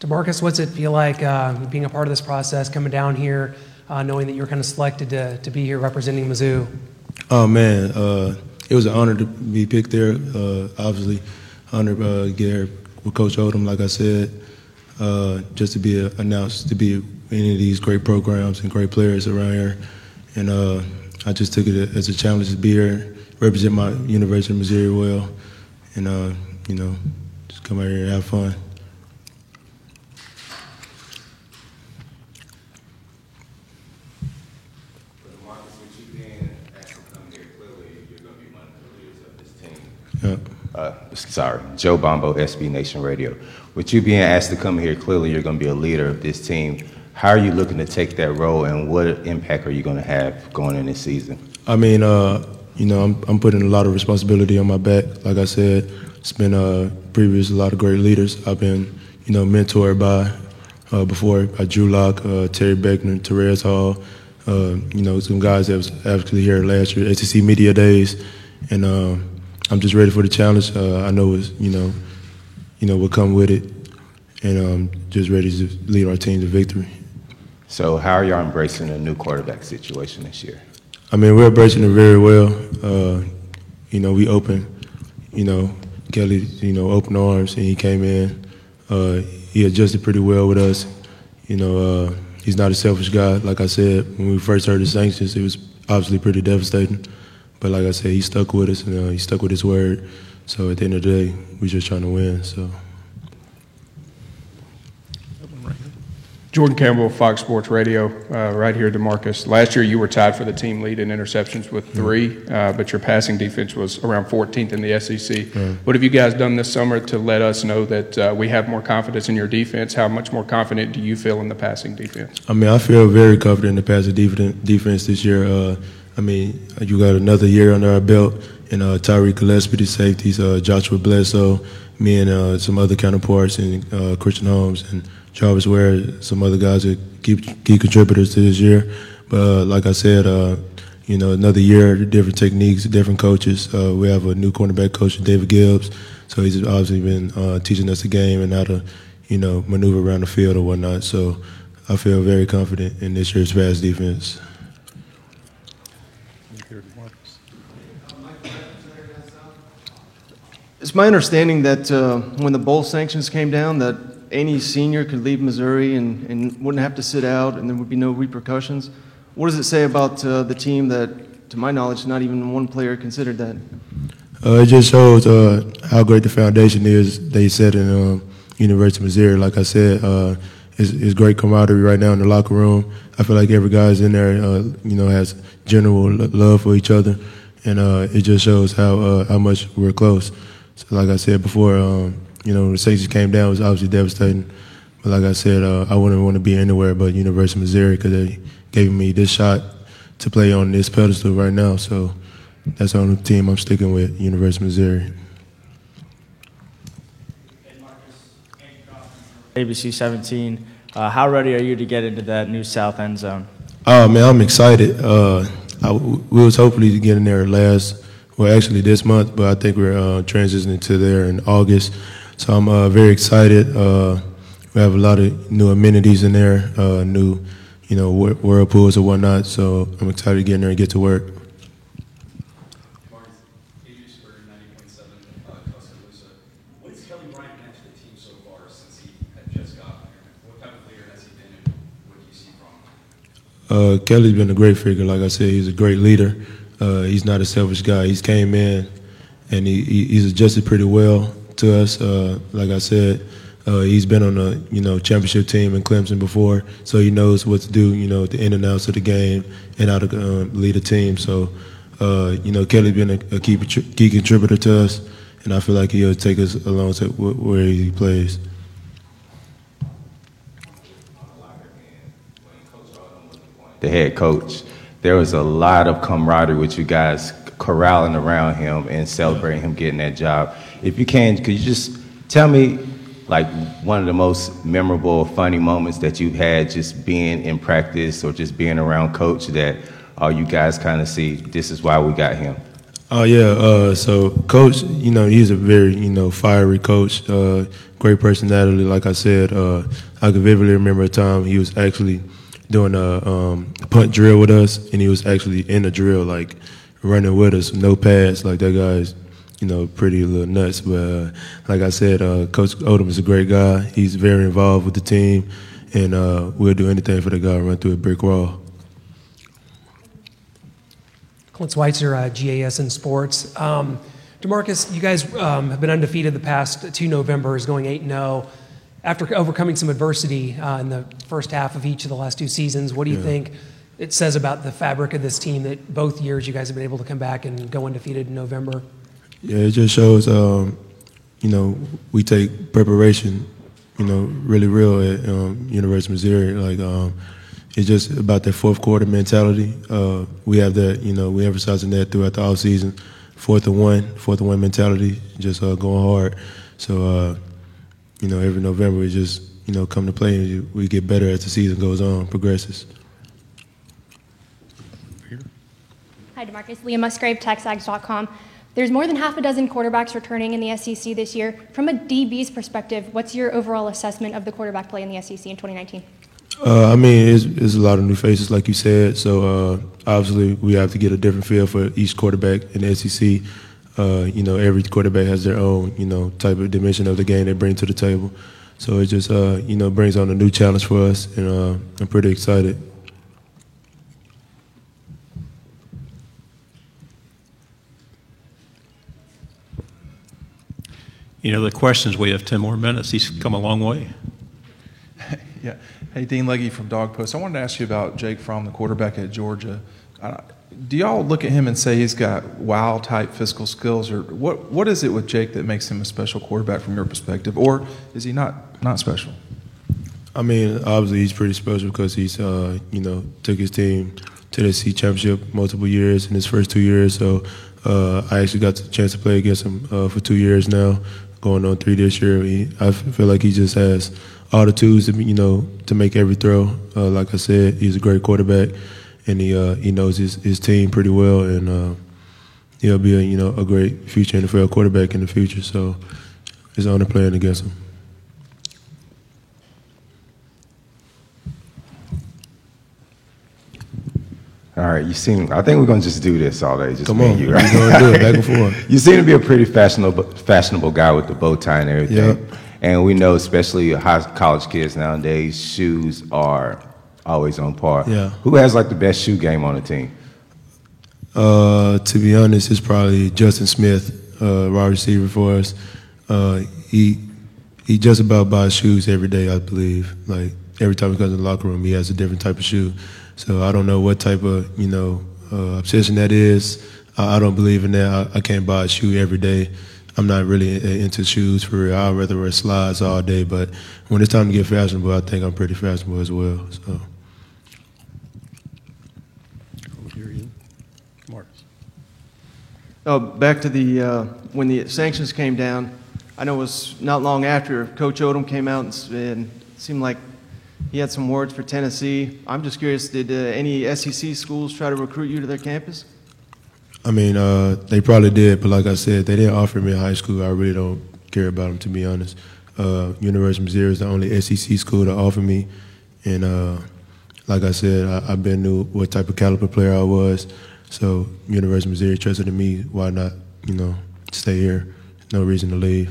DeMarkus, what's it feel like uh, being a part of this process, coming down here, uh, knowing that you were kind of selected to, to be here representing Mizzou? Oh man, uh, it was an honor to be picked there. Uh, obviously, honor uh, to get here with Coach Odom, like I said, uh, just to be announced to be any of these great programs and great players around here, and uh, I just took it as a challenge to be here, represent my University of Missouri well, and uh, you know, just come out here and have fun. Yeah. Uh, sorry, Joe Bombo, SB Nation Radio. With you being asked to come here, clearly you're going to be a leader of this team. How are you looking to take that role, and what impact are you going to have going in this season? I mean, uh, you know, I'm, I'm putting a lot of responsibility on my back. Like I said, it's been uh, previous a lot of great leaders. I've been, you know, mentored by uh, before by Drew Lock, uh, Terry Beckner, Terez Hall. Uh, you know, some guys that was actually here last year, SEC Media Days, and uh, I'm just ready for the challenge. Uh, I know it's, you know, you know, what come with it, and um, just ready to lead our team to victory. So, how are y'all embracing the new quarterback situation this year? I mean, we're embracing it very well. Uh, you know, we open, you know, Kelly, you know, open arms, and he came in. Uh, he adjusted pretty well with us. You know, uh, he's not a selfish guy. Like I said, when we first heard the sanctions, it was obviously pretty devastating. But like I said, he stuck with us, and uh, he stuck with his word. So at the end of the day, we're just trying to win. So. Jordan Campbell, Fox Sports Radio, uh, right here, DeMarkus. Last year, you were tied for the team lead in interceptions with three, uh, but your passing defense was around 14th in the SEC. What have you guys done this summer to let us know that uh, we have more confidence in your defense? How much more confident do you feel in the passing defense? I mean, I feel very confident in the passing defense this year. Uh, I mean, you got another year under our belt, and uh, Tyree Gillespie, the safeties, uh, Joshua Bledsoe, me and uh, some other counterparts, and uh, Christian Holmes and Jarvis Ware, some other guys that keep key contributors to this year. But uh, like I said, uh, you know, another year, different techniques, different coaches. Uh, we have a new cornerback coach, David Gibbs, so he's obviously been uh, teaching us the game and how to, you know, maneuver around the field or whatnot. So I feel very confident in this year's pass defense. It's my understanding that uh, when the bowl sanctions came down, that any senior could leave Missouri and, and wouldn't have to sit out, and there would be no repercussions. What does it say about uh, the team that, to my knowledge, not even one player considered that? Uh, it just shows uh, how great the foundation is they set in uh, University of Missouri. Like I said, uh, it's, it's great camaraderie right now in the locker room. I feel like every guy's in there, you know, has general love for each other, and it just shows how how much we're close. So, like I said before, um, you know, the sanctions came down, it was obviously devastating. But like I said, uh, I wouldn't want to be anywhere but University of Missouri because they gave me this shot to play on this pedestal right now. So that's the only team I'm sticking with, University of Missouri. ABC 17. Uh, how ready are you to get into that new south end zone? Oh man, I'm excited. Uh, I, we was hopefully to get in there last, well, actually this month, but I think we're uh, transitioning to there in August. So I'm uh, very excited. Uh, we have a lot of new amenities in there, uh, new, you know, whir- whirlpools and whatnot. So I'm excited to get in there and get to work. Marcus, AJ Spurrier, 90.7, uh, Tuscaloosa. What has Kelly Bryant meant to the team so far since he had just gotten here? What type of leader has he been what do you see from him? Uh, Kelly's been a great figure. Like I said, he's a great leader. Uh, he's not a selfish guy. He's came in and he, he, he's adjusted pretty well to us. Uh, like I said, uh, he's been on a you know championship team in Clemson before, so he knows what to do. You know the in and outs of the game and how to uh, lead a team. So uh, you know Kelly's been a, a key key contributor to us, and I feel like he'll take us along to wh- where he plays. the head coach, there was a lot of camaraderie with you guys corralling around him and celebrating him getting that job. If you can, could you just tell me, like, one of the most memorable, funny moments that you've had just being in practice or just being around coach that uh, you guys kind of see this is why we got him? Oh yeah, uh, so coach, you know, he's a very, you know, fiery coach, uh, great personality. Like I said, uh, I can vividly remember a time he was actually doing a um, punt drill with us, and he was actually in the drill, like running with us, no pads. Like that guy's, you know, pretty little nuts. But uh, like I said, uh, Coach Odom is a great guy. He's very involved with the team, and uh, we'll do anything for the guy run through a brick wall. Clint Schweitzer, uh, GAS in sports. Um, DeMarkus, you guys um, have been undefeated the past two Novembers, going 8 and 0. After overcoming some adversity uh, in the first half of each of the last two seasons, what do you think it says about the fabric of this team that both years you guys have been able to come back and go undefeated in November? Yeah, it just shows, um, you know, we take preparation, you know, really real at um, University of Missouri. Like, um, it's just about that fourth quarter mentality. Uh, we have that, you know, we emphasizing that throughout the off season. Fourth and one, fourth and one mentality, just uh, going hard. So, uh, you know, every November we just, you know, come to play and we get better as the season goes on, progresses. Hi, DeMarkus. Leah Musgrave, TechSags.com. There's more than half a dozen quarterbacks returning in the SEC this year. From a DB's perspective, what's your overall assessment of the quarterback play in the SEC in 2019? Uh, I mean, it's, it's a lot of new faces, like you said. So uh, obviously, we have to get a different feel for each quarterback in the SEC. Uh, you know, every quarterback has their own, you know, type of dimension of the game they bring to the table. So it just, uh, you know, brings on a new challenge for us, and uh, I'm pretty excited. You know, the questions, we have 10 more minutes. He's come a long way. Yeah. Hey, Dean Leggy from Dog Post. I wanted to ask you about Jake Fromm, the quarterback at Georgia. Uh, do y'all look at him and say he's got wow type physical skills, or what? What is it with Jake that makes him a special quarterback from your perspective, or is he not not special? I mean, obviously he's pretty special because he's, uh, you know, took his team to the SEC championship multiple years in his first two years. So uh, I actually got the chance to play against him uh, for two years now, going on three this year. He, I feel like he just has all the tools, to, you know, to make every throw. Uh, like I said, he's a great quarterback, and he uh, he knows his, his team pretty well, and uh, he'll be a you know a great future NFL quarterback in the future. So it's an honor playing against him. All right, you seem. I think we're gonna just do this all day. Just Come me on, and you, right? gonna do it back and forth. you seem to be a pretty fashionable, fashionable guy with the bow tie and everything. Yep. And we know, especially high college kids nowadays, shoes are always on par. Yeah. Who has like the best shoe game on the team? Uh, to be honest, it's probably Justin Smith, uh, wide receiver for us. Uh, he he just about buys shoes every day, I believe. Like every time he comes in the locker room, he has a different type of shoe. So I don't know what type of you know uh, obsession that is. I, I don't believe in that. I, I can't buy a shoe every day. I'm not really into shoes for real. I'd rather wear slides all day. But when it's time to get fashionable, I think I'm pretty fashionable as well. So. Over here, Ian. Marcus. Uh, back to the uh, when the sanctions came down, I know it was not long after Coach Odom came out and, and seemed like he had some words for Tennessee. I'm just curious, did uh, any SEC schools try to recruit you to their campus? I mean, uh, they probably did, but like I said, they didn't offer me high school. I really don't care about them, to be honest. Uh, University of Missouri is the only SEC school to offer me, and uh, like I said, I, I've been knew what type of caliber player I was. So University of Missouri trusted in me. Why not, you know, stay here? No reason to leave.